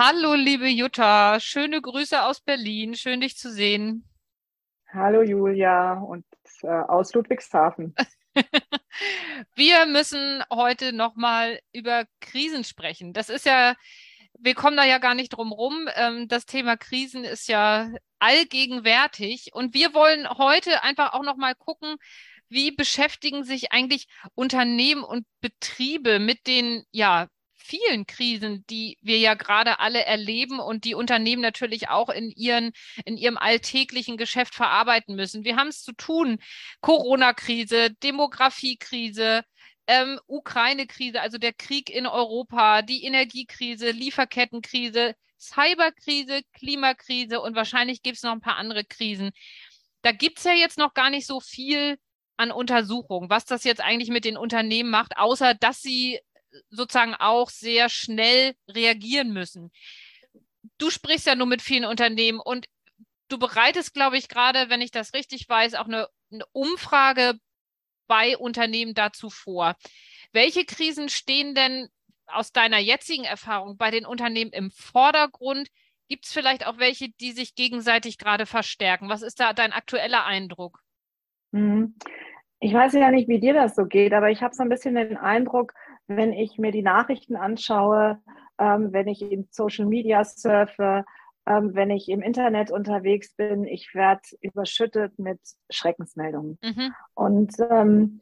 Hallo, liebe Jutta. Schöne Grüße aus Berlin. Schön, dich zu sehen. Hallo, Julia und äh, aus Ludwigshafen. Wir müssen heute nochmal über Krisen sprechen. Das ist ja, wir kommen da ja gar nicht drum rum. Ähm, das Thema Krisen ist ja allgegenwärtig. Und wir wollen heute einfach auch nochmal gucken, wie beschäftigen sich eigentlich Unternehmen und Betriebe mit den ja, vielen Krisen, die wir ja gerade alle erleben und die Unternehmen natürlich auch in ihren, in ihrem alltäglichen Geschäft verarbeiten müssen. Wir haben es zu tun. Corona-Krise, Demografiekrise, ähm, Ukraine-Krise, also der Krieg in Europa, die Energiekrise, Lieferkettenkrise, Cyberkrise, Klimakrise und wahrscheinlich gibt es noch ein paar andere Krisen. Da gibt es ja jetzt noch gar nicht so viel an Untersuchungen, was das jetzt eigentlich mit den Unternehmen macht, außer dass sie sozusagen auch sehr schnell reagieren müssen. Du sprichst ja nur mit vielen Unternehmen und du bereitest, glaube ich, gerade, wenn ich das richtig weiß, auch eine, eine Umfrage bei Unternehmen dazu vor. Welche Krisen stehen denn aus deiner jetzigen Erfahrung bei den Unternehmen im Vordergrund? Gibt es vielleicht auch welche, die sich gegenseitig gerade verstärken? Was ist da dein aktueller Eindruck? Mhm. Ich weiß ja nicht, wie dir das so geht, aber ich habe so ein bisschen den Eindruck, wenn ich mir die Nachrichten anschaue, ähm, wenn ich in Social Media surfe, ähm, wenn ich im Internet unterwegs bin, ich werde überschüttet mit Schreckensmeldungen. Mhm. Und ähm,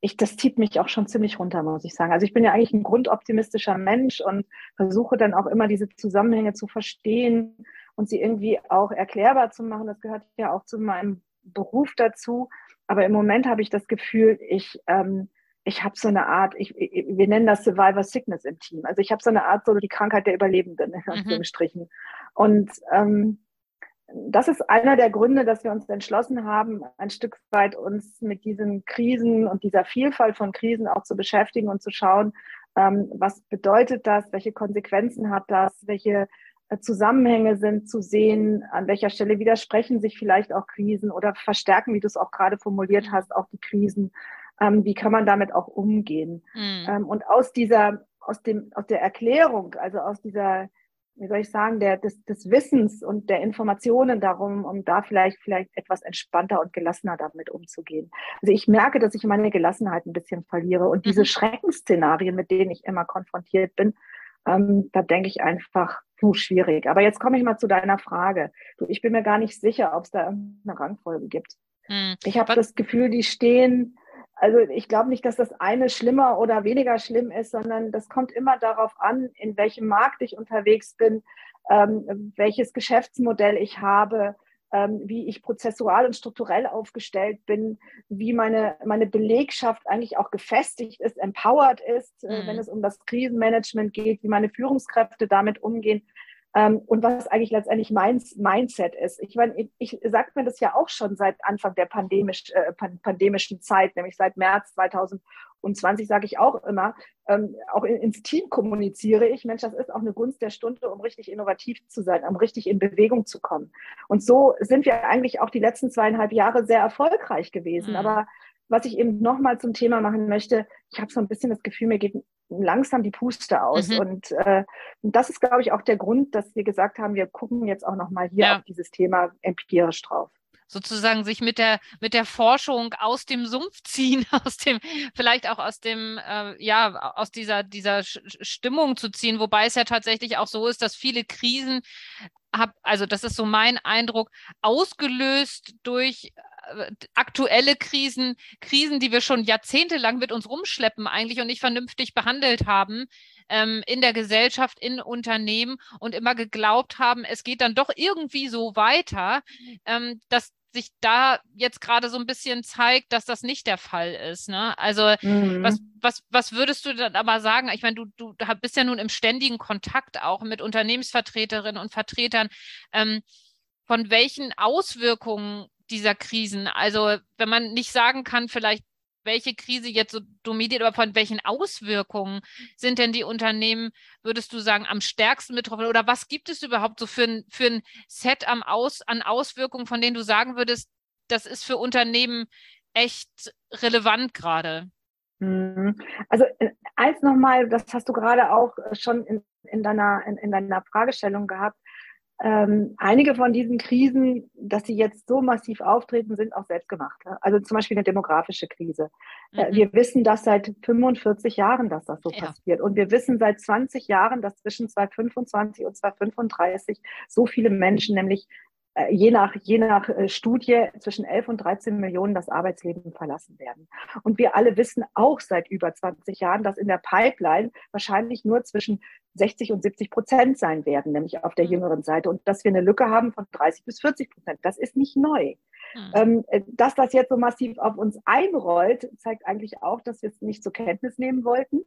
ich, das zieht mich auch schon ziemlich runter, muss ich sagen. Also ich bin ja eigentlich ein grundoptimistischer Mensch und versuche dann auch immer diese Zusammenhänge zu verstehen und sie irgendwie auch erklärbar zu machen. Das gehört ja auch zu meinem Beruf dazu. Aber im Moment habe ich das Gefühl, ich ähm, ich habe so eine Art, ich, wir nennen das Survivor Sickness im Team. Also ich habe so eine Art, so die Krankheit der Überlebenden, in mhm. Anführungsstrichen. Mhm. Und ähm, das ist einer der Gründe, dass wir uns entschlossen haben, ein Stück weit uns mit diesen Krisen und dieser Vielfalt von Krisen auch zu beschäftigen und zu schauen, ähm, was bedeutet das, welche Konsequenzen hat das, welche äh, Zusammenhänge sind zu sehen, an welcher Stelle widersprechen sich vielleicht auch Krisen oder verstärken, wie du es auch gerade formuliert mhm. hast, auch die Krisen ähm, wie kann man damit auch umgehen. Mhm. Ähm, und aus dieser, aus dem, aus der Erklärung, also aus dieser, wie soll ich sagen, der, des, des Wissens und der Informationen darum, um da vielleicht, vielleicht etwas entspannter und gelassener damit umzugehen. Also ich merke, dass ich meine Gelassenheit ein bisschen verliere und diese mhm. Schreckensszenarien, mit denen ich immer konfrontiert bin, ähm, da denke ich einfach, puh, schwierig. Aber jetzt komme ich mal zu deiner Frage. Du, ich bin mir gar nicht sicher, ob es da eine Rangfolge gibt. Mhm. Ich habe das Gefühl, die stehen also ich glaube nicht, dass das eine schlimmer oder weniger schlimm ist, sondern das kommt immer darauf an, in welchem Markt ich unterwegs bin, ähm, welches Geschäftsmodell ich habe, ähm, wie ich prozessual und strukturell aufgestellt bin, wie meine, meine Belegschaft eigentlich auch gefestigt ist, empowered ist, äh, mhm. wenn es um das Krisenmanagement geht, wie meine Führungskräfte damit umgehen. Ähm, und was eigentlich letztendlich mein Mindset ist. Ich meine, ich, ich sage mir das ja auch schon seit Anfang der pandemisch, äh, pandemischen Zeit, nämlich seit März 2020 sage ich auch immer, ähm, auch in, ins Team kommuniziere ich, Mensch, das ist auch eine Gunst der Stunde, um richtig innovativ zu sein, um richtig in Bewegung zu kommen. Und so sind wir eigentlich auch die letzten zweieinhalb Jahre sehr erfolgreich gewesen. Mhm. Aber was ich eben nochmal zum Thema machen möchte, ich habe so ein bisschen das Gefühl, mir geht langsam die Puste aus. Mhm. Und äh, das ist, glaube ich, auch der Grund, dass wir gesagt haben, wir gucken jetzt auch nochmal hier ja. auf dieses Thema empirisch drauf sozusagen sich mit der mit der Forschung aus dem Sumpf ziehen, aus dem vielleicht auch aus dem äh, ja aus dieser dieser Stimmung zu ziehen, wobei es ja tatsächlich auch so ist, dass viele Krisen hab, also das ist so mein Eindruck, ausgelöst durch aktuelle Krisen, Krisen, die wir schon jahrzehntelang mit uns rumschleppen eigentlich und nicht vernünftig behandelt haben ähm, in der Gesellschaft, in Unternehmen und immer geglaubt haben, es geht dann doch irgendwie so weiter, ähm, dass sich da jetzt gerade so ein bisschen zeigt, dass das nicht der Fall ist. Ne? Also mhm. was, was, was würdest du dann aber sagen? Ich meine, du, du bist ja nun im ständigen Kontakt auch mit Unternehmensvertreterinnen und Vertretern. Ähm, von welchen Auswirkungen dieser Krisen? Also wenn man nicht sagen kann, vielleicht welche Krise jetzt so dominiert, aber von welchen Auswirkungen sind denn die Unternehmen, würdest du sagen, am stärksten betroffen? Oder was gibt es überhaupt so für ein, für ein Set am Aus, an Auswirkungen, von denen du sagen würdest, das ist für Unternehmen echt relevant gerade? Mhm. Also äh, eins nochmal, das hast du gerade auch schon in, in deiner, in, in deiner Fragestellung gehabt. Ähm, einige von diesen Krisen, dass sie jetzt so massiv auftreten, sind auch selbstgemacht. Also zum Beispiel eine demografische Krise. Äh, mhm. wir wissen das seit 45 Jahren, dass das so ja. passiert. Und wir wissen seit 20 Jahren, dass zwischen 2025 und 2035 so viele Menschen nämlich je nach, je nach äh, Studie zwischen 11 und 13 Millionen das Arbeitsleben verlassen werden. Und wir alle wissen auch seit über 20 Jahren, dass in der Pipeline wahrscheinlich nur zwischen 60 und 70 Prozent sein werden, nämlich auf der mhm. jüngeren Seite. Und dass wir eine Lücke haben von 30 bis 40 Prozent. Das ist nicht neu. Mhm. dass das jetzt so massiv auf uns einrollt, zeigt eigentlich auch, dass wir es nicht zur Kenntnis nehmen wollten.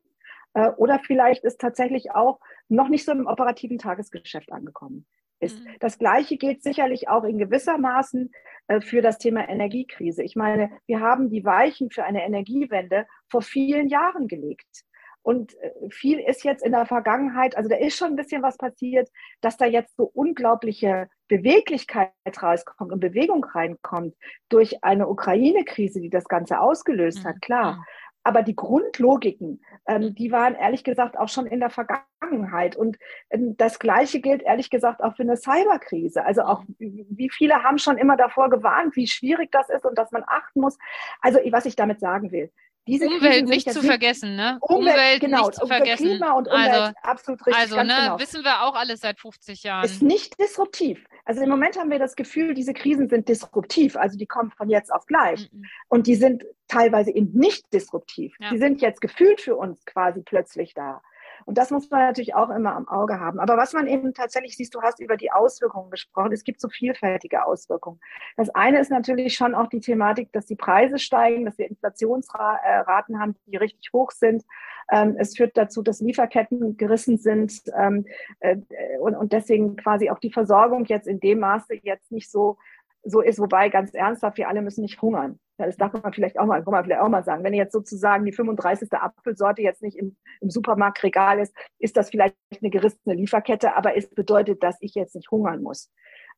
Oder vielleicht ist tatsächlich auch noch nicht so im operativen Tagesgeschäft angekommen ist. Mhm. Das Gleiche gilt sicherlich auch in gewisser Maßen äh, für das Thema Energiekrise. Ich meine, wir haben die Weichen für eine Energiewende vor vielen Jahren gelegt. Und äh, viel ist jetzt in der Vergangenheit, also da ist schon ein bisschen was passiert, dass da jetzt so unglaubliche Beweglichkeit rauskommt und Bewegung reinkommt durch eine Ukraine-Krise, die das Ganze ausgelöst hat, klar. Aber die Grundlogiken, ähm, die waren ehrlich gesagt auch schon in der Vergangenheit. Und ähm, das Gleiche gilt ehrlich gesagt auch für eine Cyberkrise. Also auch, wie viele haben schon immer davor gewarnt, wie schwierig das ist und dass man achten muss. Also, was ich damit sagen will, diese Umwelt nicht zu vergessen, ne? Umwelt, Umwelt genau, nicht zu vergessen. Klima und Umwelt, also, absolut richtig. Also, ne, genau. wissen wir auch alles seit 50 Jahren. Ist nicht disruptiv. Also im Moment haben wir das Gefühl, diese Krisen sind disruptiv. Also die kommen von jetzt auf gleich. Mhm. Und die sind teilweise eben nicht disruptiv. Ja. Die sind jetzt gefühlt für uns quasi plötzlich da. Und das muss man natürlich auch immer am Auge haben. Aber was man eben tatsächlich siehst, du hast über die Auswirkungen gesprochen. Es gibt so vielfältige Auswirkungen. Das eine ist natürlich schon auch die Thematik, dass die Preise steigen, dass wir Inflationsraten haben, die richtig hoch sind. Ähm, es führt dazu, dass Lieferketten gerissen sind ähm, äh, und deswegen quasi auch die Versorgung jetzt in dem Maße jetzt nicht so so ist, wobei ganz ernsthaft, wir alle müssen nicht hungern. Das darf man vielleicht auch mal, kann man vielleicht auch mal sagen. Wenn jetzt sozusagen die 35. Apfelsorte jetzt nicht im, im Supermarktregal ist, ist das vielleicht eine gerissene Lieferkette, aber es bedeutet, dass ich jetzt nicht hungern muss.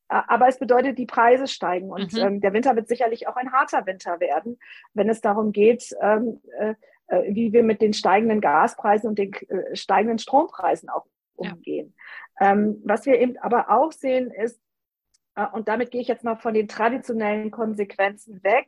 Aber es bedeutet, die Preise steigen und mhm. ähm, der Winter wird sicherlich auch ein harter Winter werden, wenn es darum geht, ähm, äh, äh wie wir mit den steigenden Gaspreisen und den äh, steigenden Strompreisen auch umgehen. Ja. Ähm, was wir eben aber auch sehen, ist, und damit gehe ich jetzt mal von den traditionellen Konsequenzen weg,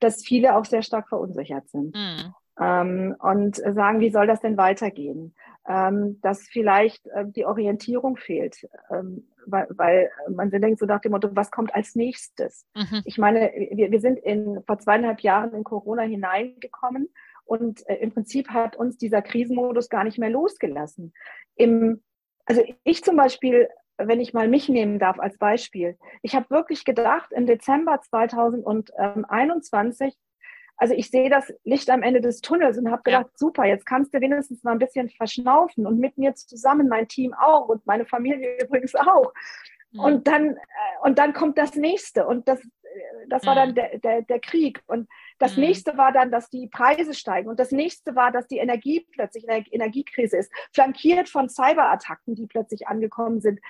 dass viele auch sehr stark verunsichert sind. Mhm. Ähm, und sagen, wie soll das denn weitergehen? Ähm, dass vielleicht äh, die Orientierung fehlt, ähm, weil, weil man denkt so nach dem Motto, was kommt als nächstes? Mhm. Ich meine, wir, wir sind in, vor zweieinhalb Jahren in Corona hineingekommen und äh, im Prinzip hat uns dieser Krisenmodus gar nicht mehr losgelassen. Im, also ich zum Beispiel wenn ich mal mich nehmen darf als Beispiel. Ich habe wirklich gedacht, im Dezember 2021, also ich sehe das Licht am Ende des Tunnels und habe gedacht, ja. super, jetzt kannst du wenigstens mal ein bisschen verschnaufen und mit mir zusammen, mein Team auch und meine Familie übrigens auch. Mhm. Und dann, äh, und dann kommt das nächste und das, äh, das war dann mhm. der, der, der Krieg. Und das mhm. nächste war dann, dass die Preise steigen. Und das nächste war, dass die Energie plötzlich eine Energiekrise ist, flankiert von Cyberattacken, die plötzlich angekommen sind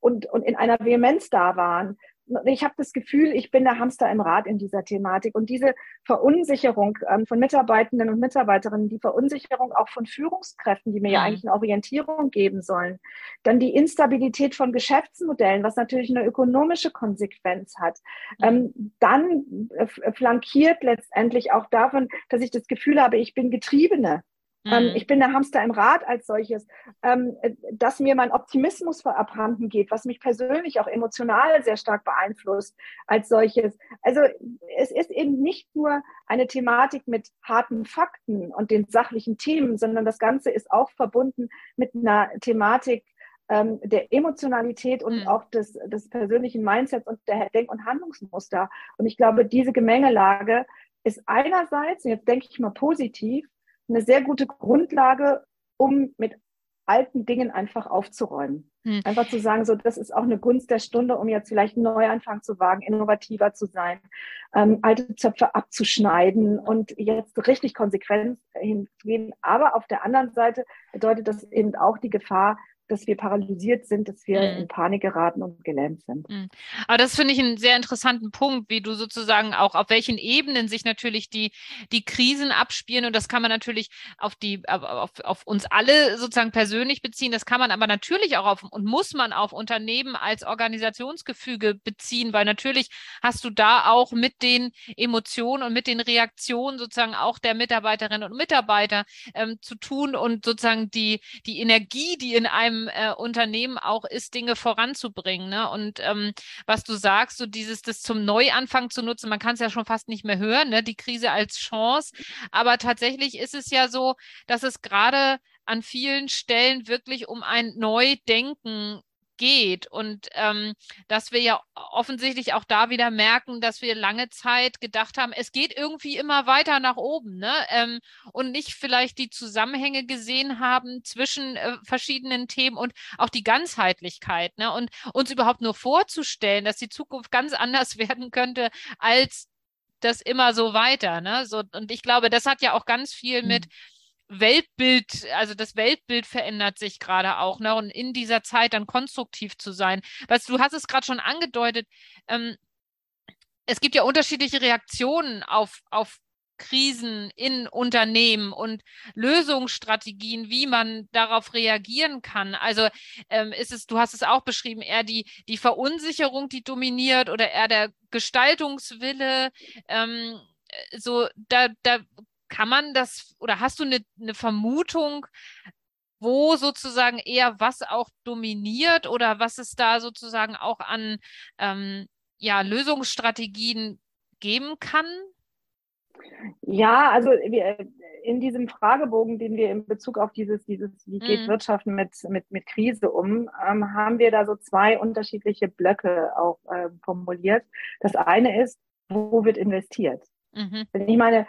und, und in einer Vehemenz da waren. Ich habe das Gefühl, ich bin der Hamster im Rad in dieser Thematik. Und diese Verunsicherung ähm, von Mitarbeitenden und Mitarbeiterinnen, die Verunsicherung auch von Führungskräften, die mir ja mhm. eigentlich eine Orientierung geben sollen, dann die Instabilität von Geschäftsmodellen, was natürlich eine ökonomische Konsequenz hat, mhm. ähm, dann äh, flankiert letztendlich auch davon, dass ich das Gefühl habe, ich bin Getriebene. Ähm, mhm. ich bin der Hamster im Rad als solches, ähm, dass mir mein Optimismus abhanden geht, was mich persönlich auch emotional sehr stark beeinflusst als solches. Also es ist eben nicht nur eine Thematik mit harten Fakten und den sachlichen Themen, sondern das Ganze ist auch verbunden mit einer Thematik ähm, der Emotionalität und mhm. auch des, des persönlichen Mindsets und der Denk- und Handlungsmuster. Und ich glaube, diese Gemengelage ist einerseits, und jetzt denke ich mal positiv, eine sehr gute Grundlage, um mit alten Dingen einfach aufzuräumen. Hm. Einfach zu sagen, so, das ist auch eine Gunst der Stunde, um jetzt vielleicht einen Neuanfang zu wagen, innovativer zu sein, ähm, alte Zöpfe abzuschneiden und jetzt richtig konsequent hinzugehen. Aber auf der anderen Seite bedeutet das eben auch die Gefahr, dass wir paralysiert sind, dass wir mhm. in Panik geraten und gelähmt sind. Mhm. Aber das finde ich einen sehr interessanten Punkt, wie du sozusagen auch auf welchen Ebenen sich natürlich die, die Krisen abspielen. Und das kann man natürlich auf die, auf, auf uns alle sozusagen persönlich beziehen. Das kann man aber natürlich auch auf und muss man auf Unternehmen als Organisationsgefüge beziehen, weil natürlich hast du da auch mit den Emotionen und mit den Reaktionen sozusagen auch der Mitarbeiterinnen und Mitarbeiter ähm, zu tun und sozusagen die, die Energie, die in einem äh, Unternehmen auch ist, Dinge voranzubringen. Ne? Und ähm, was du sagst, so dieses, das zum Neuanfang zu nutzen, man kann es ja schon fast nicht mehr hören, ne? die Krise als Chance. Aber tatsächlich ist es ja so, dass es gerade an vielen Stellen wirklich um ein Neudenken geht und ähm, dass wir ja offensichtlich auch da wieder merken, dass wir lange Zeit gedacht haben, es geht irgendwie immer weiter nach oben ne? Ähm, und nicht vielleicht die Zusammenhänge gesehen haben zwischen äh, verschiedenen Themen und auch die Ganzheitlichkeit ne? und uns überhaupt nur vorzustellen, dass die Zukunft ganz anders werden könnte als das immer so weiter. Ne? So, und ich glaube, das hat ja auch ganz viel mit mhm Weltbild, also das Weltbild verändert sich gerade auch, ne? Und in dieser Zeit dann konstruktiv zu sein. Weißt du, hast es gerade schon angedeutet, ähm, es gibt ja unterschiedliche Reaktionen auf, auf Krisen in Unternehmen und Lösungsstrategien, wie man darauf reagieren kann. Also ähm, ist es, du hast es auch beschrieben, eher die, die Verunsicherung, die dominiert oder eher der Gestaltungswille. Ähm, so, da, da kann man das oder hast du eine, eine Vermutung, wo sozusagen eher was auch dominiert oder was es da sozusagen auch an ähm, ja, Lösungsstrategien geben kann? Ja, also wir, in diesem Fragebogen, den wir in Bezug auf dieses, dieses wie geht mm. Wirtschaft mit, mit, mit Krise um, ähm, haben wir da so zwei unterschiedliche Blöcke auch äh, formuliert. Das eine ist, wo wird investiert? Mhm. Ich meine,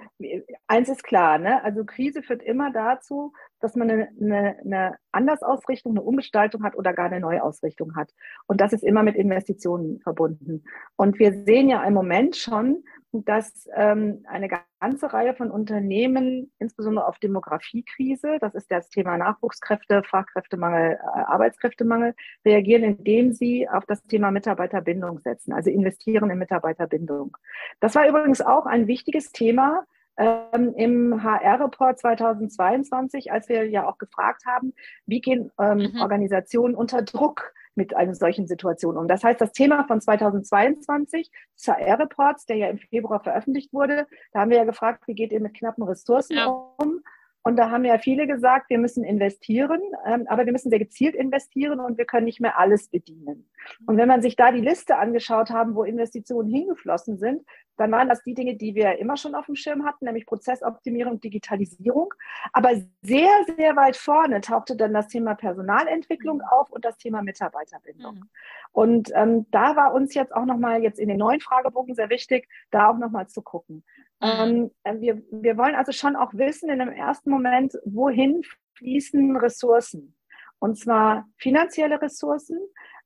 eins ist klar, ne? also Krise führt immer dazu, dass man eine, eine, eine Andersausrichtung, eine Umgestaltung hat oder gar eine Neuausrichtung hat. Und das ist immer mit Investitionen verbunden. Und wir sehen ja im Moment schon, dass ähm, eine ganze Reihe von Unternehmen, insbesondere auf Demografiekrise, das ist das Thema Nachwuchskräfte, Fachkräftemangel, äh, Arbeitskräftemangel, reagieren, indem sie auf das Thema Mitarbeiterbindung setzen, also investieren in Mitarbeiterbindung. Das war übrigens auch ein wichtiges Thema ähm, im HR-Report 2022, als wir ja auch gefragt haben, wie gehen ähm, mhm. Organisationen unter Druck mit einer solchen Situation um. Das heißt, das Thema von 2022, des HR-Reports, der ja im Februar veröffentlicht wurde, da haben wir ja gefragt, wie geht ihr mit knappen Ressourcen ja. um? Und da haben ja viele gesagt, wir müssen investieren, ähm, aber wir müssen sehr gezielt investieren und wir können nicht mehr alles bedienen. Und wenn man sich da die Liste angeschaut haben, wo Investitionen hingeflossen sind, dann waren das die Dinge, die wir immer schon auf dem Schirm hatten, nämlich Prozessoptimierung und Digitalisierung. Aber sehr, sehr weit vorne tauchte dann das Thema Personalentwicklung auf und das Thema Mitarbeiterbindung. Mhm. Und ähm, da war uns jetzt auch nochmal jetzt in den neuen Fragebogen sehr wichtig, da auch nochmal zu gucken. Mhm. Ähm, äh, wir, wir wollen also schon auch wissen in dem ersten Moment, wohin fließen Ressourcen. Und zwar finanzielle Ressourcen,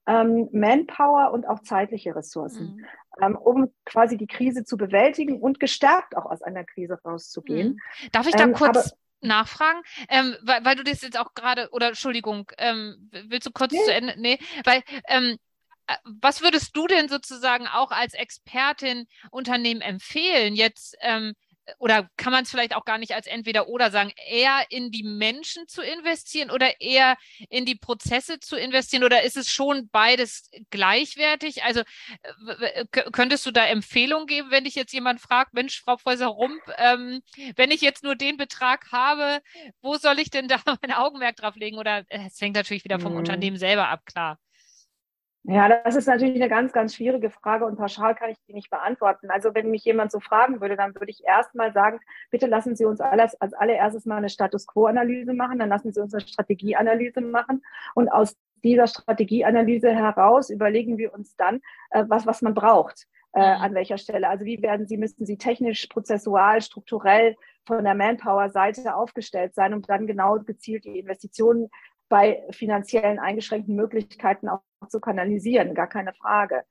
ähm, Manpower und auch zeitliche Ressourcen, mhm. ähm, um quasi die Krise zu bewältigen und gestärkt auch aus einer Krise rauszugehen. Mhm. Darf ich da ähm, kurz nachfragen? Ähm, weil, weil, du das jetzt auch gerade, oder Entschuldigung, ähm, willst du kurz nee. zu Ende? Nee, weil ähm, äh, was würdest du denn sozusagen auch als Expertin Unternehmen empfehlen, jetzt ähm, oder kann man es vielleicht auch gar nicht als entweder oder sagen, eher in die Menschen zu investieren oder eher in die Prozesse zu investieren oder ist es schon beides gleichwertig? Also könntest du da Empfehlungen geben, wenn dich jetzt jemand fragt, Mensch, Frau Professor Rump, ähm, wenn ich jetzt nur den Betrag habe, wo soll ich denn da mein Augenmerk drauf legen? Oder äh, es hängt natürlich wieder vom mhm. Unternehmen selber ab, klar. Ja, das ist natürlich eine ganz, ganz schwierige Frage und pauschal kann ich die nicht beantworten. Also wenn mich jemand so fragen würde, dann würde ich erstmal sagen, bitte lassen Sie uns alles, als allererstes mal eine Status Quo-Analyse machen, dann lassen Sie uns eine Strategieanalyse machen und aus dieser Strategieanalyse heraus überlegen wir uns dann, äh, was, was man braucht. Äh, mhm. an welcher Stelle. Also wie werden Sie, müssen Sie technisch, prozessual, strukturell von der Manpower-Seite aufgestellt sein, um dann genau gezielt die Investitionen bei finanziellen eingeschränkten Möglichkeiten auch zu kanalisieren, gar keine Frage.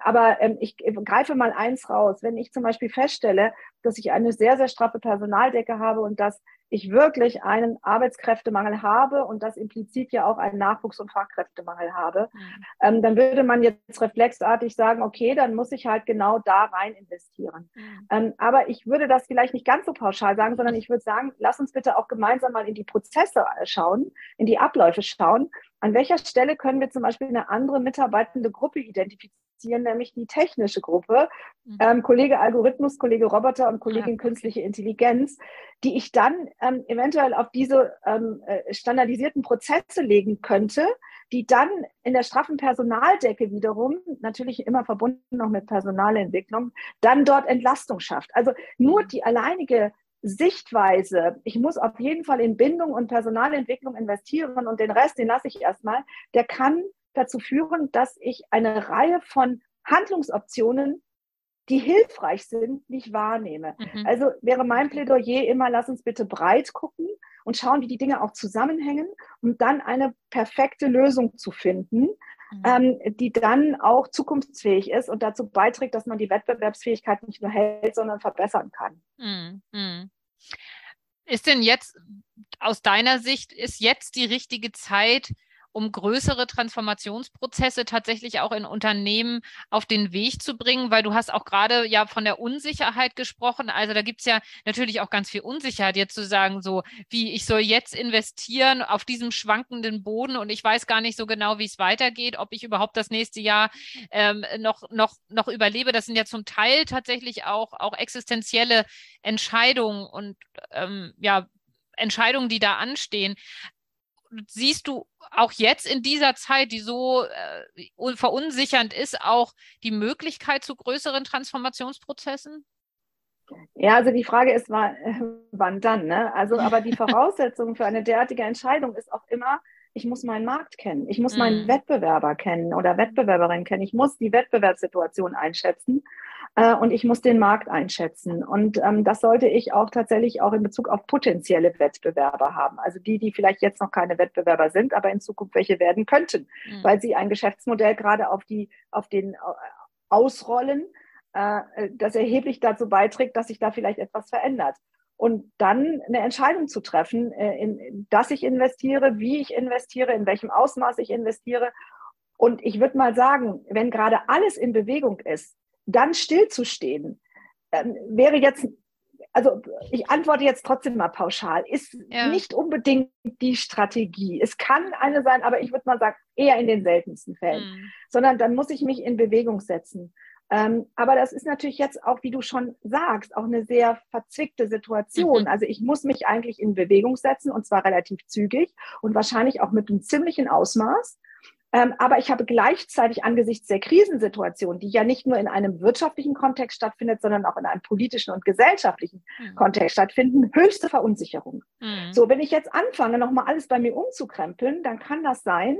Aber ähm, ich greife mal eins raus. Wenn ich zum Beispiel feststelle, dass ich eine sehr, sehr straffe Personaldecke habe und dass ich wirklich einen Arbeitskräftemangel habe und das implizit ja auch einen Nachwuchs- und Fachkräftemangel habe, mhm. ähm, dann würde man jetzt reflexartig sagen, okay, dann muss ich halt genau da rein investieren. Mhm. Ähm, aber ich würde das vielleicht nicht ganz so pauschal sagen, sondern ich würde sagen, lass uns bitte auch gemeinsam mal in die Prozesse schauen, in die Abläufe schauen. An welcher Stelle können wir zum Beispiel eine andere mitarbeitende Gruppe identifizieren? Nämlich die technische Gruppe, mhm. ähm, Kollege Algorithmus, Kollege Roboter und Kollegin ja. künstliche Intelligenz, die ich dann ähm, eventuell auf diese ähm, äh, standardisierten Prozesse legen könnte, die dann in der straffen Personaldecke wiederum, natürlich immer verbunden noch mit Personalentwicklung, dann dort Entlastung schafft. Also nur mhm. die alleinige Sichtweise, ich muss auf jeden Fall in Bindung und Personalentwicklung investieren und den Rest, den lasse ich erstmal, der kann dazu führen, dass ich eine Reihe von Handlungsoptionen, die hilfreich sind, nicht wahrnehme. Mhm. Also wäre mein Plädoyer immer, lass uns bitte breit gucken und schauen, wie die Dinge auch zusammenhängen, um dann eine perfekte Lösung zu finden, mhm. ähm, die dann auch zukunftsfähig ist und dazu beiträgt, dass man die Wettbewerbsfähigkeit nicht nur hält, sondern verbessern kann. Mhm. mhm. Ist denn jetzt aus deiner Sicht, ist jetzt die richtige Zeit, um größere Transformationsprozesse tatsächlich auch in Unternehmen auf den Weg zu bringen, weil du hast auch gerade ja von der Unsicherheit gesprochen. Also da gibt es ja natürlich auch ganz viel Unsicherheit, jetzt zu sagen, so wie ich soll jetzt investieren auf diesem schwankenden Boden und ich weiß gar nicht so genau, wie es weitergeht, ob ich überhaupt das nächste Jahr ähm, noch, noch, noch überlebe. Das sind ja zum Teil tatsächlich auch, auch existenzielle Entscheidungen und ähm, ja, Entscheidungen, die da anstehen siehst du auch jetzt in dieser Zeit, die so äh, verunsichernd ist, auch die Möglichkeit zu größeren Transformationsprozessen? Ja, also die Frage ist, wann, dann? Ne? Also, aber die Voraussetzung für eine derartige Entscheidung ist auch immer, ich muss meinen Markt kennen, ich muss meinen mm. Wettbewerber kennen oder Wettbewerberin kennen, ich muss die Wettbewerbssituation einschätzen äh, und ich muss den Markt einschätzen. Und ähm, das sollte ich auch tatsächlich auch in Bezug auf potenzielle Wettbewerber haben. Also die, die vielleicht jetzt noch keine Wettbewerber sind, aber in Zukunft welche werden könnten, mhm. weil sie ein Geschäftsmodell gerade auf die, auf den äh, ausrollen, äh, das erheblich dazu beiträgt, dass sich da vielleicht etwas verändert und dann eine Entscheidung zu treffen, äh, in, dass ich investiere, wie ich investiere, in welchem Ausmaß ich investiere. Und ich würde mal sagen, wenn gerade alles in Bewegung ist, dann stillzustehen, ähm, wäre jetzt, also ich antworte jetzt trotzdem mal pauschal, ist ja. nicht unbedingt die Strategie. Es kann eine sein, aber ich würde mal sagen, eher in den seltensten Fällen, mhm. sondern dann muss ich mich in Bewegung setzen. Ähm, aber das ist natürlich jetzt auch, wie du schon sagst, auch eine sehr verzwickte Situation. Mhm. Also ich muss mich eigentlich in Bewegung setzen und zwar relativ zügig und wahrscheinlich auch mit einem ziemlichen Ausmaß. Ähm, aber ich habe gleichzeitig angesichts der Krisensituation, die ja nicht nur in einem wirtschaftlichen Kontext stattfindet, sondern auch in einem politischen und gesellschaftlichen mhm. Kontext stattfinden, höchste Verunsicherung. Mhm. So, wenn ich jetzt anfange, nochmal alles bei mir umzukrempeln, dann kann das sein,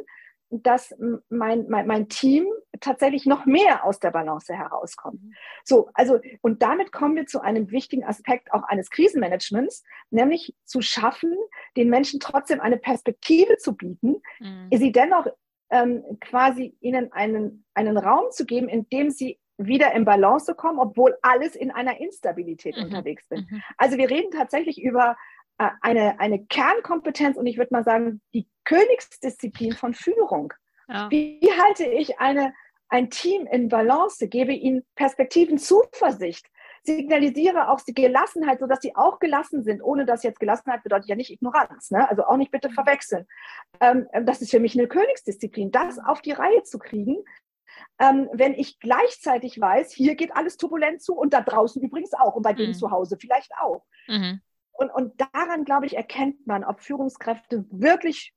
dass mein, mein, mein Team tatsächlich noch mehr aus der Balance herauskommt. Mhm. So, also, und damit kommen wir zu einem wichtigen Aspekt auch eines Krisenmanagements, nämlich zu schaffen, den Menschen trotzdem eine Perspektive zu bieten, mhm. sie dennoch ähm, quasi ihnen einen, einen Raum zu geben, in dem sie wieder in Balance kommen, obwohl alles in einer Instabilität mhm. unterwegs sind. Mhm. Also wir reden tatsächlich über äh, eine, eine Kernkompetenz und ich würde mal sagen, die Königsdisziplin von Führung. Ja. Wie, wie halte ich eine, ein Team in Balance, gebe ihnen Perspektiven, Zuversicht, signalisiere auch die Gelassenheit, sodass sie auch gelassen sind, ohne dass jetzt Gelassenheit bedeutet ja nicht Ignoranz, ne? also auch nicht bitte mhm. verwechseln. Ähm, das ist für mich eine Königsdisziplin, das auf die Reihe zu kriegen, ähm, wenn ich gleichzeitig weiß, hier geht alles turbulent zu und da draußen übrigens auch und bei denen mhm. zu Hause vielleicht auch. Mhm. Und, und daran, glaube ich, erkennt man, ob Führungskräfte wirklich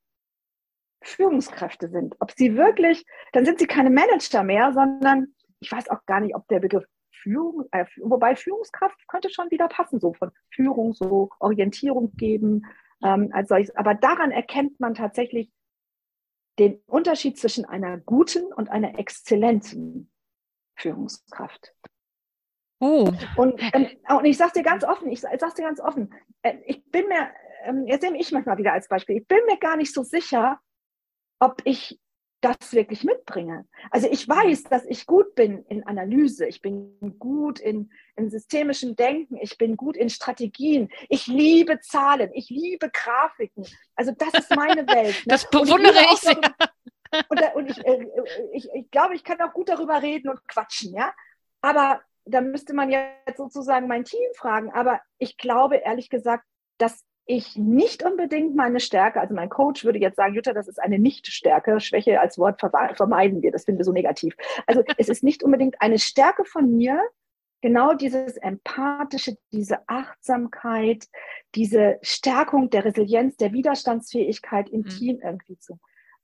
Führungskräfte sind. Ob sie wirklich, dann sind sie keine Manager mehr, sondern ich weiß auch gar nicht, ob der Begriff Führung, äh, wobei Führungskraft könnte schon wieder passen, so von Führung, so Orientierung geben ähm, als solches. Aber daran erkennt man tatsächlich den Unterschied zwischen einer guten und einer exzellenten Führungskraft. Oh. Und, ähm, und ich sage dir ganz offen, ich, ich sage dir ganz offen, äh, ich bin mir, ähm, jetzt nehme ich manchmal wieder als Beispiel, ich bin mir gar nicht so sicher, ob ich das wirklich mitbringe. Also ich weiß, dass ich gut bin in Analyse, ich bin gut in, in systemischem Denken, ich bin gut in Strategien, ich liebe Zahlen, ich liebe Grafiken. Also das ist meine Welt. Ne? Das bewundere ich, ich sehr. Und, und ich, äh, ich, ich glaube, ich kann auch gut darüber reden und quatschen, ja. Aber da müsste man jetzt sozusagen mein Team fragen. Aber ich glaube ehrlich gesagt, dass ich nicht unbedingt meine Stärke, also mein Coach würde jetzt sagen, Jutta, das ist eine Nicht-Stärke. Schwäche als Wort vermeiden wir, das finden wir so negativ. Also es ist nicht unbedingt eine Stärke von mir, genau dieses Empathische, diese Achtsamkeit, diese Stärkung der Resilienz, der Widerstandsfähigkeit im mhm. Team irgendwie zu,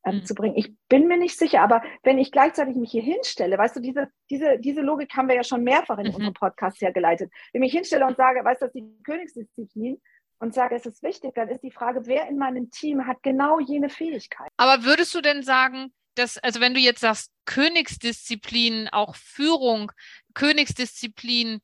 ähm, mhm. zu bringen. Ich bin mir nicht sicher, aber wenn ich gleichzeitig mich hier hinstelle, weißt du, diese, diese, diese Logik haben wir ja schon mehrfach in mhm. unserem Podcast hergeleitet. Wenn ich mich hinstelle und sage, weißt du, das ist die Königsdisziplin, und sage, es ist wichtig, dann ist die Frage, wer in meinem Team hat genau jene Fähigkeit. Aber würdest du denn sagen, dass, also wenn du jetzt sagst, Königsdisziplin, auch Führung, Königsdisziplin,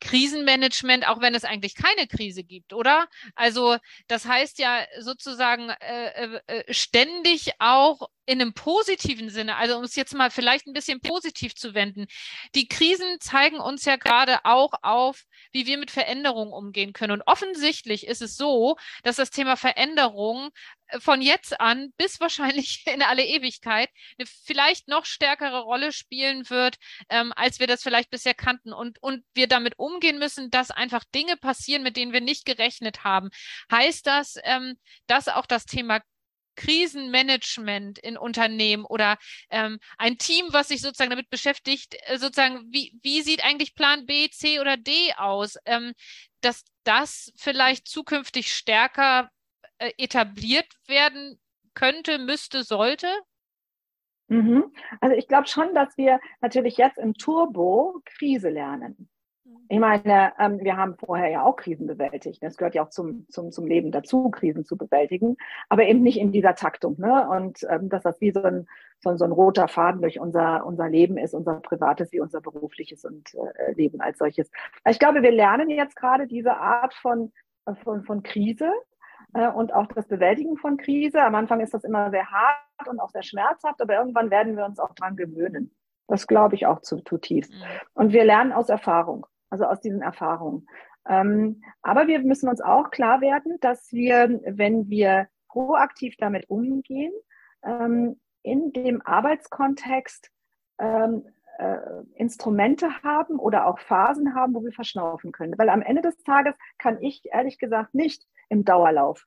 Krisenmanagement, auch wenn es eigentlich keine Krise gibt, oder? Also das heißt ja sozusagen äh, äh, äh ständig auch in einem positiven Sinne, also um es jetzt mal vielleicht ein bisschen positiv zu wenden. Die Krisen zeigen uns ja gerade auch auf, wie wir mit Veränderungen umgehen können. Und offensichtlich ist es so, dass das Thema Veränderung äh, von jetzt an bis wahrscheinlich in alle Ewigkeit eine vielleicht noch stärkere Rolle spielen wird, ähm, als wir das vielleicht bisher kannten. Und, und wir damit umgehen müssen, dass einfach Dinge passieren, mit denen wir nicht gerechnet haben. Heißt das, ähm, dass auch das Thema Krisenmanagement in Unternehmen oder ähm, ein Team, was sich sozusagen damit beschäftigt, äh, sozusagen, wie, wie sieht eigentlich Plan B, C oder D aus, ähm, dass das vielleicht zukünftig stärker äh, etabliert werden könnte, müsste, sollte? Mhm. Also ich glaube schon, dass wir natürlich jetzt im Turbo Krise lernen. Ich meine, ähm, wir haben vorher ja auch Krisen bewältigt. Es gehört ja auch zum, zum, zum Leben dazu, Krisen zu bewältigen, aber eben nicht in dieser Taktung. Ne? Und ähm, dass das wie so ein, so, so ein roter Faden durch unser, unser Leben ist, unser privates wie unser berufliches und äh, Leben als solches. Ich glaube, wir lernen jetzt gerade diese Art von, von, von Krise äh, und auch das Bewältigen von Krise. Am Anfang ist das immer sehr hart und auch sehr schmerzhaft, aber irgendwann werden wir uns auch dran gewöhnen. Das glaube ich auch zutiefst. Mhm. Und wir lernen aus Erfahrung also aus diesen Erfahrungen. Ähm, aber wir müssen uns auch klar werden, dass wir, wenn wir proaktiv damit umgehen, ähm, in dem Arbeitskontext ähm, äh, Instrumente haben oder auch Phasen haben, wo wir verschnaufen können. Weil am Ende des Tages kann ich ehrlich gesagt nicht im Dauerlauf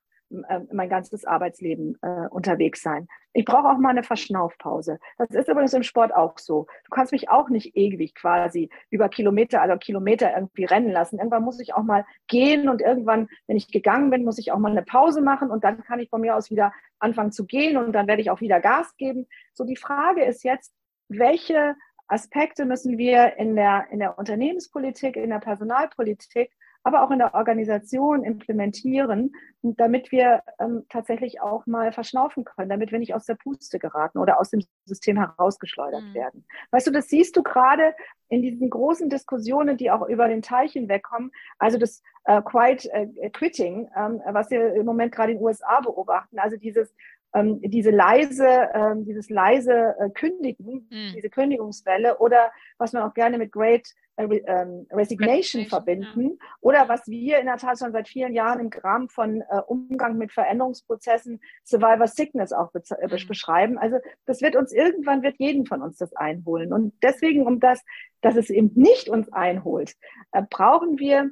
mein ganzes Arbeitsleben äh, unterwegs sein. Ich brauche auch mal eine Verschnaufpause. Das ist übrigens im Sport auch so. Du kannst mich auch nicht ewig quasi über Kilometer, also Kilometer irgendwie rennen lassen. Irgendwann muss ich auch mal gehen und irgendwann, wenn ich gegangen bin, muss ich auch mal eine Pause machen und dann kann ich von mir aus wieder anfangen zu gehen und dann werde ich auch wieder Gas geben. So die Frage ist jetzt, welche Aspekte müssen wir in der, in der Unternehmenspolitik, in der Personalpolitik aber auch in der Organisation implementieren, damit wir ähm, tatsächlich auch mal verschnaufen können, damit wir nicht aus der Puste geraten oder aus dem System herausgeschleudert mhm. werden. Weißt du, das siehst du gerade in diesen großen Diskussionen, die auch über den Teich hinwegkommen. Also das äh, Quiet äh, Quitting, ähm, was wir im Moment gerade in den USA beobachten. Also dieses ähm, diese leise, ähm, dieses leise äh, Kündigen, mhm. diese Kündigungswelle oder was man auch gerne mit Great äh, ähm, Resignation verbinden ja. oder was wir in der Tat schon seit vielen Jahren im Rahmen von äh, Umgang mit Veränderungsprozessen Survivor Sickness auch mhm. beschreiben. Also das wird uns irgendwann wird jeden von uns das einholen und deswegen um das, dass es eben nicht uns einholt, äh, brauchen wir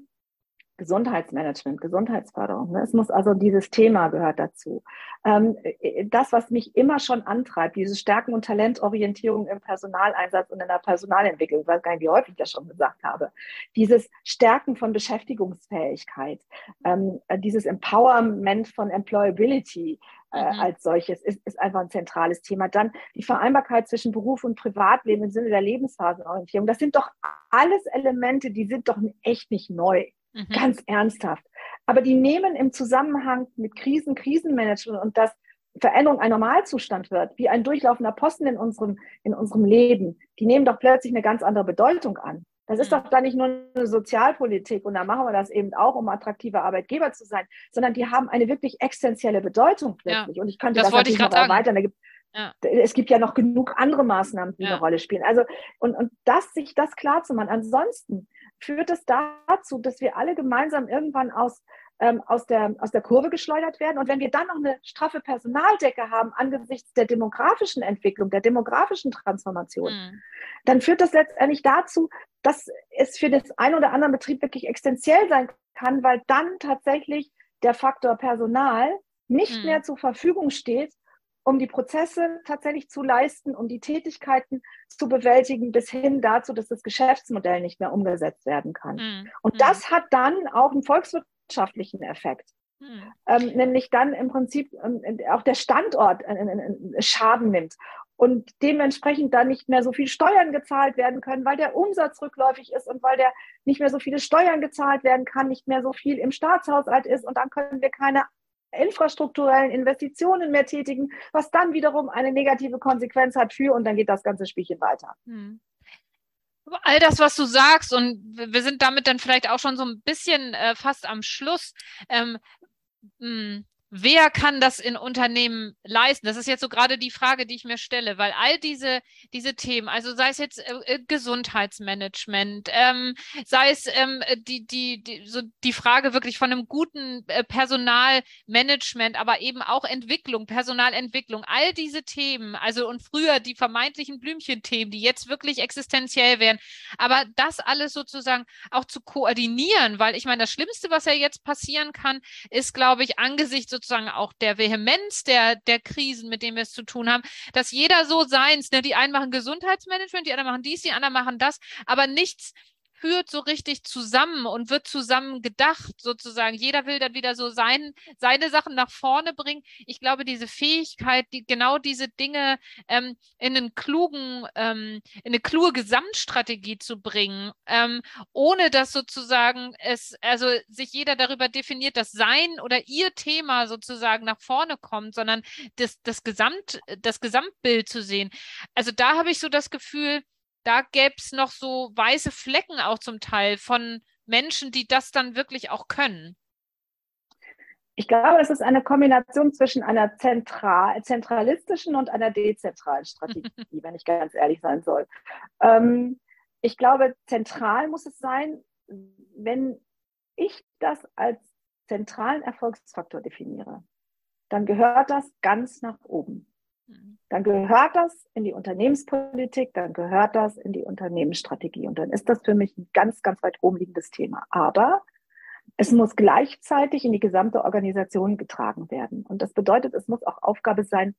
Gesundheitsmanagement, Gesundheitsförderung. Ne? Es muss also dieses Thema gehört dazu. Ähm, äh, das, was mich immer schon antreibt, diese Stärken- und Talentorientierung im Personaleinsatz und in der Personalentwicklung, ich weiß gar nicht, wie häufig ich das schon gesagt habe, dieses Stärken von Beschäftigungsfähigkeit, ähm, äh, dieses Empowerment von Employability, äh, mhm. als solches ist, ist einfach ein zentrales Thema. Dann die Vereinbarkeit zwischen Beruf und Privatleben im Sinne der Lebensphasenorientierung. Das sind doch alles Elemente, die sind doch echt nicht neu. Mhm. Ganz ernsthaft. Aber die nehmen im Zusammenhang mit Krisen, Krisenmanagement und dass Veränderung ein Normalzustand wird, wie ein durchlaufender Posten in unserem, in unserem Leben, die nehmen doch plötzlich eine ganz andere Bedeutung an. Das ist mhm. doch da nicht nur eine Sozialpolitik und da machen wir das eben auch, um attraktiver Arbeitgeber zu sein, sondern die haben eine wirklich essentielle Bedeutung plötzlich. Ja, und ich könnte das, das natürlich noch erweitern. Da gibt Ja. Es gibt ja noch genug andere Maßnahmen, die ja. eine Rolle spielen. Also, und, und das, sich das klar zu machen. Ansonsten führt es dazu, dass wir alle gemeinsam irgendwann aus, ähm, aus, der, aus der Kurve geschleudert werden. Und wenn wir dann noch eine straffe Personaldecke haben angesichts der demografischen Entwicklung, der demografischen Transformation, mhm. dann führt das letztendlich dazu, dass es für das ein oder andere Betrieb wirklich existenziell sein kann, weil dann tatsächlich der Faktor Personal nicht mhm. mehr zur Verfügung steht, um die Prozesse tatsächlich zu leisten, um die Tätigkeiten zu bewältigen, bis hin dazu, dass das Geschäftsmodell nicht mehr umgesetzt werden kann. Mhm. Und mhm. das hat dann auch einen volkswirtschaftlichen Effekt. Mhm. Ähm, nämlich dann im Prinzip ähm, auch der Standort äh, äh, äh, Schaden nimmt und dementsprechend dann nicht mehr so viel Steuern gezahlt werden können, weil der Umsatz rückläufig ist und weil der nicht mehr so viele Steuern gezahlt werden kann, nicht mehr so viel im Staatshaushalt ist und dann können wir keine infrastrukturellen Investitionen mehr tätigen, was dann wiederum eine negative Konsequenz hat für und dann geht das ganze Spielchen weiter. Hm. All das, was du sagst, und wir sind damit dann vielleicht auch schon so ein bisschen äh, fast am Schluss. Ähm, hm, wer kann das in Unternehmen leisten? Das ist jetzt so gerade die Frage, die ich mir stelle, weil all diese, diese Themen, also sei es jetzt äh, äh, Gesundheitsmanagement, ähm, sei es ähm, die, die, die, so die Frage wirklich von einem guten äh, Personalmanagement, aber eben auch Entwicklung, Personalentwicklung, all diese Themen, also und früher die vermeintlichen Blümchenthemen, die jetzt wirklich existenziell wären, aber das alles sozusagen auch zu koordinieren, weil ich meine, das Schlimmste, was ja jetzt passieren kann, ist, glaube ich, angesichts sozusagen auch der Vehemenz der, der Krisen, mit denen wir es zu tun haben, dass jeder so seins, ne, die einen machen Gesundheitsmanagement, die anderen machen dies, die anderen machen das, aber nichts führt so richtig zusammen und wird zusammen gedacht, sozusagen. Jeder will dann wieder so sein, seine Sachen nach vorne bringen. Ich glaube, diese Fähigkeit, die, genau diese Dinge ähm, in einen klugen, ähm, in eine kluge Gesamtstrategie zu bringen, ähm, ohne dass sozusagen es, also sich jeder darüber definiert, dass sein oder ihr Thema sozusagen nach vorne kommt, sondern das, das Gesamt, das Gesamtbild zu sehen. Also da habe ich so das Gefühl, da gäbe es noch so weiße Flecken auch zum Teil von Menschen, die das dann wirklich auch können. Ich glaube, es ist eine Kombination zwischen einer zentral, zentralistischen und einer dezentralen Strategie, wenn ich ganz ehrlich sein soll. Ähm, ich glaube, zentral muss es sein, wenn ich das als zentralen Erfolgsfaktor definiere, dann gehört das ganz nach oben. Dann gehört das in die Unternehmenspolitik, dann gehört das in die Unternehmensstrategie. Und dann ist das für mich ein ganz, ganz weit oben liegendes Thema. Aber es muss gleichzeitig in die gesamte Organisation getragen werden. Und das bedeutet, es muss auch Aufgabe sein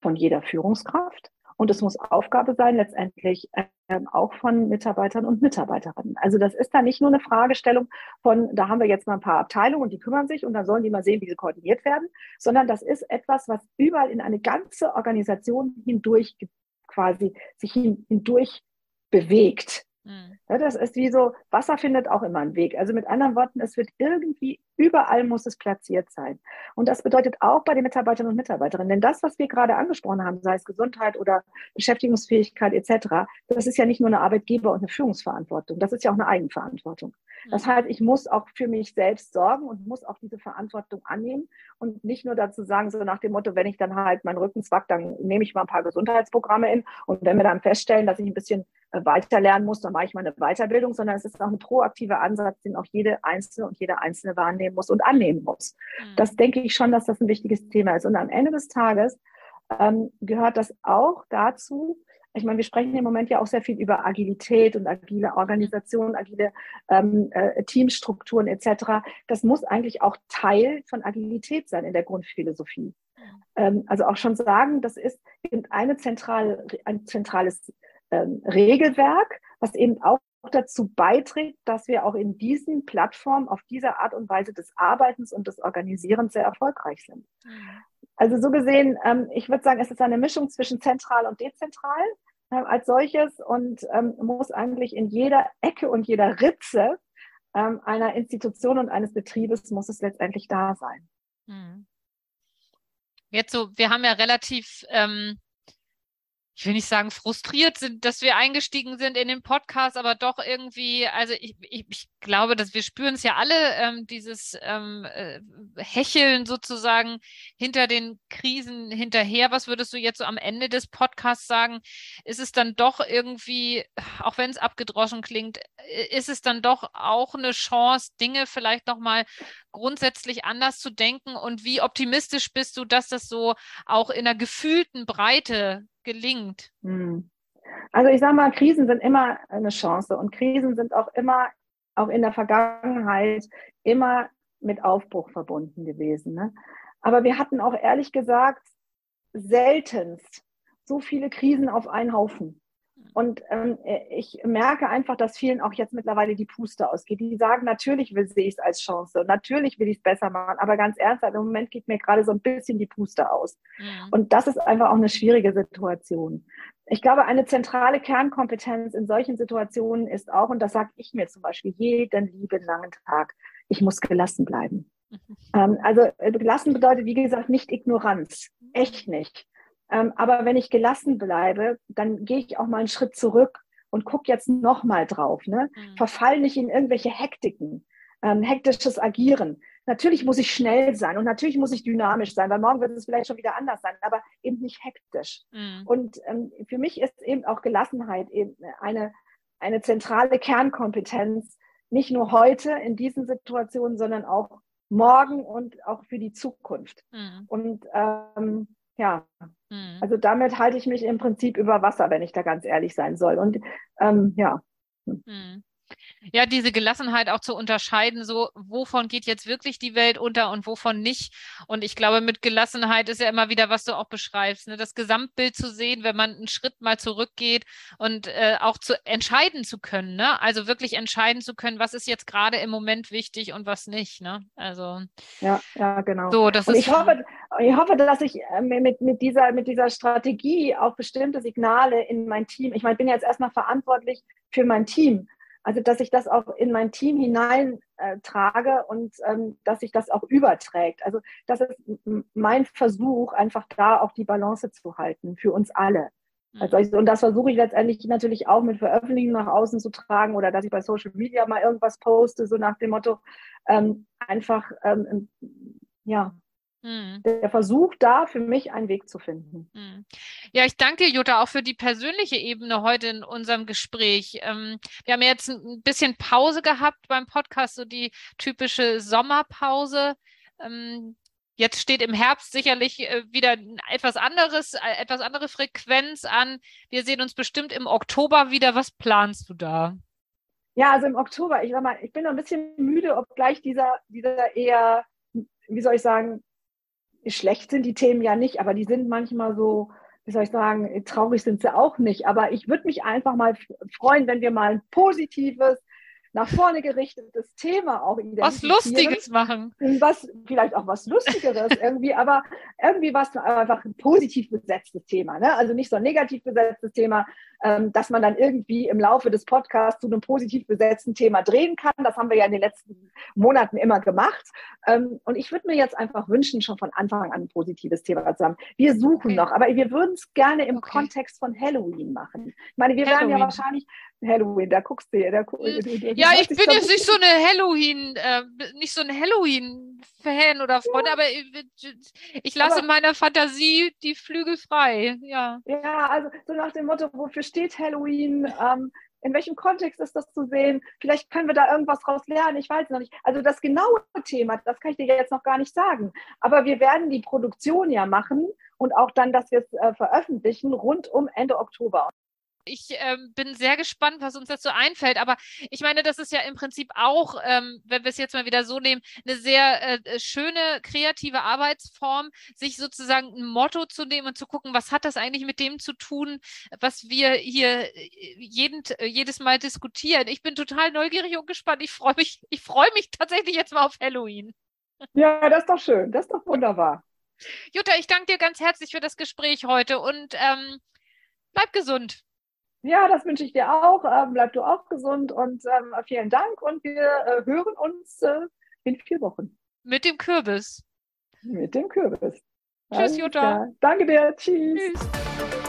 von jeder Führungskraft, und es muss Aufgabe sein, letztendlich ähm, auch von Mitarbeitern und Mitarbeiterinnen. Also das ist da nicht nur eine Fragestellung von, da haben wir jetzt mal ein paar Abteilungen und die kümmern sich und dann sollen die mal sehen, wie sie koordiniert werden, sondern das ist etwas, was überall in eine ganze Organisation hindurch quasi sich hindurch bewegt. Mhm. Ja, das ist wie so, Wasser findet auch immer einen Weg. Also mit anderen Worten, es wird irgendwie, überall muss es platziert sein. Und das bedeutet auch bei den Mitarbeiterinnen und Mitarbeitern. Denn das, was wir gerade angesprochen haben, sei es Gesundheit oder Beschäftigungsfähigkeit etc., das ist ja nicht nur eine Arbeitgeber- und eine Führungsverantwortung, das ist ja auch eine Eigenverantwortung. Das heißt, ich muss auch für mich selbst sorgen und muss auch diese Verantwortung annehmen und nicht nur dazu sagen, so nach dem Motto, wenn ich dann halt meinen Rücken zwack, dann nehme ich mal ein paar Gesundheitsprogramme in und wenn wir dann feststellen, dass ich ein bisschen äh, weiter lernen muss, dann mache ich meine Weiterbildung, sondern es ist auch ein proaktiver Ansatz, den auch jede Einzelne und jeder Einzelne wahrnehmen muss und annehmen muss. Mhm. Das denke ich schon, dass das ein wichtiges Thema ist. Und am Ende des Tages ähm, gehört das auch dazu, ich meine, wir sprechen im Moment ja auch sehr viel über Agilität und agile Organisationen, agile ähm, äh, Teamstrukturen etc. Das muss eigentlich auch Teil von Agilität sein in der Grundphilosophie. Ähm, also auch schon sagen, das ist eine zentrale, ein zentrales ähm, Regelwerk, was eben auch dazu beiträgt, dass wir auch in diesen Plattformen auf diese Art und Weise des Arbeitens und des Organisierens sehr erfolgreich sind. Mhm. Also so gesehen, ähm, ich würde sagen, es ist eine Mischung zwischen zentral und dezentral äh, als solches und ähm, muss eigentlich in jeder Ecke und jeder Ritze ähm, einer Institution und eines Betriebes muss es letztendlich da sein. Hm. Jetzt so, wir haben ja relativ ähm, ich will nicht sagen frustriert sind, dass wir eingestiegen sind in den Podcast, aber doch irgendwie, also ich, ich, ich glaube, dass wir spüren es ja alle, ähm, dieses ähm, äh, Hecheln sozusagen hinter den Krisen hinterher. Was würdest du jetzt so am Ende des Podcasts sagen? Ist es dann doch irgendwie, auch wenn es abgedroschen klingt, äh, ist es dann doch auch eine Chance, Dinge vielleicht nochmal grundsätzlich anders zu denken? Und wie optimistisch bist du, dass das so auch in einer gefühlten Breite gelingt? Hm. Also ich sage mal, Krisen sind immer eine Chance und Krisen sind auch immer, auch in der Vergangenheit, immer mit Aufbruch verbunden gewesen. Ne? Aber wir hatten auch ehrlich gesagt seltenst so viele Krisen auf einen Haufen. Und ähm, ich merke einfach, dass vielen auch jetzt mittlerweile die Puste ausgeht. Die sagen, natürlich will sehe ich es als Chance, natürlich will ich es besser machen, aber ganz ernsthaft, im Moment geht mir gerade so ein bisschen die Puste aus. Mhm. Und das ist einfach auch eine schwierige Situation. Ich glaube, eine zentrale Kernkompetenz in solchen Situationen ist auch, und das sage ich mir zum Beispiel jeden lieben langen Tag, ich muss gelassen bleiben. Mhm. Ähm, also äh, gelassen bedeutet, wie gesagt, nicht Ignoranz. Echt nicht. Ähm, aber wenn ich gelassen bleibe, dann gehe ich auch mal einen Schritt zurück und gucke jetzt nochmal drauf. Ne? Mhm. Verfall nicht in irgendwelche Hektiken, ähm, hektisches Agieren. Natürlich muss ich schnell sein und natürlich muss ich dynamisch sein, weil morgen wird es vielleicht schon wieder anders sein, aber eben nicht hektisch. Mhm. Und ähm, für mich ist eben auch Gelassenheit eben eine, eine zentrale Kernkompetenz, nicht nur heute in diesen Situationen, sondern auch morgen und auch für die Zukunft. Mhm. Und ähm, ja, mhm. also damit halte ich mich im Prinzip über Wasser, wenn ich da ganz ehrlich sein soll. Und ähm, ja. Mhm. Ja, diese Gelassenheit auch zu unterscheiden, so wovon geht jetzt wirklich die Welt unter und wovon nicht. Und ich glaube, mit Gelassenheit ist ja immer wieder, was du auch beschreibst, ne? das Gesamtbild zu sehen, wenn man einen Schritt mal zurückgeht und äh, auch zu entscheiden zu können, ne? Also wirklich entscheiden zu können, was ist jetzt gerade im Moment wichtig und was nicht, ne? Also ja, ja, genau. So, das und ist, ich hoffe, ich hoffe, dass ich äh, mit, mit, dieser, mit dieser Strategie auch bestimmte Signale in mein Team, ich meine, ich bin jetzt erstmal verantwortlich für mein Team. Also, dass ich das auch in mein Team hineintrage äh, und ähm, dass sich das auch überträgt. Also, das ist mein Versuch, einfach da auch die Balance zu halten für uns alle. Mhm. Also und das versuche ich letztendlich natürlich auch mit Veröffentlichungen nach außen zu tragen oder dass ich bei Social Media mal irgendwas poste, so nach dem Motto, ähm, einfach ähm, ja, Mhm. Der Versuch da für mich einen Weg zu finden. Mhm. Ja, ich danke dir, Jutta, auch für die persönliche Ebene heute in unserem Gespräch. Ähm, wir haben jetzt ein bisschen Pause gehabt beim Podcast, so die typische Sommerpause. Ähm, jetzt steht im Herbst sicherlich äh, wieder etwas anderes, äh, etwas andere Frequenz an. Wir sehen uns bestimmt im Oktober wieder. Was planst du da? Ja, also im Oktober, ich sag mal, ich bin noch ein bisschen müde, obgleich dieser, dieser eher, wie soll ich sagen, schlecht sind die Themen ja nicht, aber die sind manchmal so, wie soll ich sagen, traurig sind sie auch nicht. Aber ich würde mich einfach mal freuen, wenn wir mal ein positives, nach vorne gerichtetes Thema auch identifizieren. Was Lustiges machen. Was, vielleicht auch was Lustigeres irgendwie, aber irgendwie was einfach ein positiv besetztes Thema. Ne? Also nicht so ein negativ besetztes Thema, ähm, dass man dann irgendwie im Laufe des Podcasts zu einem positiv besetzten Thema drehen kann. Das haben wir ja in den letzten Monaten immer gemacht. Ähm, und ich würde mir jetzt einfach wünschen, schon von Anfang an ein positives Thema zu haben. Wir suchen okay. noch, aber wir würden es gerne im okay. Kontext von Halloween machen. Ich meine, wir Halloween. werden ja wahrscheinlich Halloween, da guckst du ja. Da, hm. ja, ich bin jetzt nicht so eine Halloween, äh, nicht so ein Halloween-Fan oder Freund, oh. aber ich, ich lasse aber, meiner Fantasie die Flügel frei. Ja. Ja, also so nach dem Motto, wofür steht Halloween? Ähm, in welchem Kontext ist das zu sehen? Vielleicht können wir da irgendwas draus lernen, ich weiß noch nicht. Also das genaue Thema, das kann ich dir jetzt noch gar nicht sagen. Aber wir werden die Produktion ja machen und auch dann, dass wir es äh, veröffentlichen, rund um Ende Oktober. Ich ähm, bin sehr gespannt, was uns dazu einfällt. Aber ich meine, das ist ja im Prinzip auch, ähm, wenn wir es jetzt mal wieder so nehmen, eine sehr äh, äh, schöne kreative Arbeitsform, sich sozusagen ein Motto zu nehmen und zu gucken, was hat das eigentlich mit dem zu tun, was wir hier äh, jeden, äh, jedes Mal diskutieren. Ich bin total neugierig und gespannt. Ich freue mich, ich freue mich tatsächlich jetzt mal auf Halloween. Ja, das ist doch schön. Das ist doch wunderbar. Jutta, ich danke dir ganz herzlich für das Gespräch heute und ähm, bleib gesund. Ja, das wünsche ich dir auch. Ähm, bleib du auch gesund und ähm, vielen Dank und wir äh, hören uns äh, in vier Wochen. Mit dem Kürbis. Mit dem Kürbis. Tschüss, Jutta. Danke dir. Tschüss. Tschüss.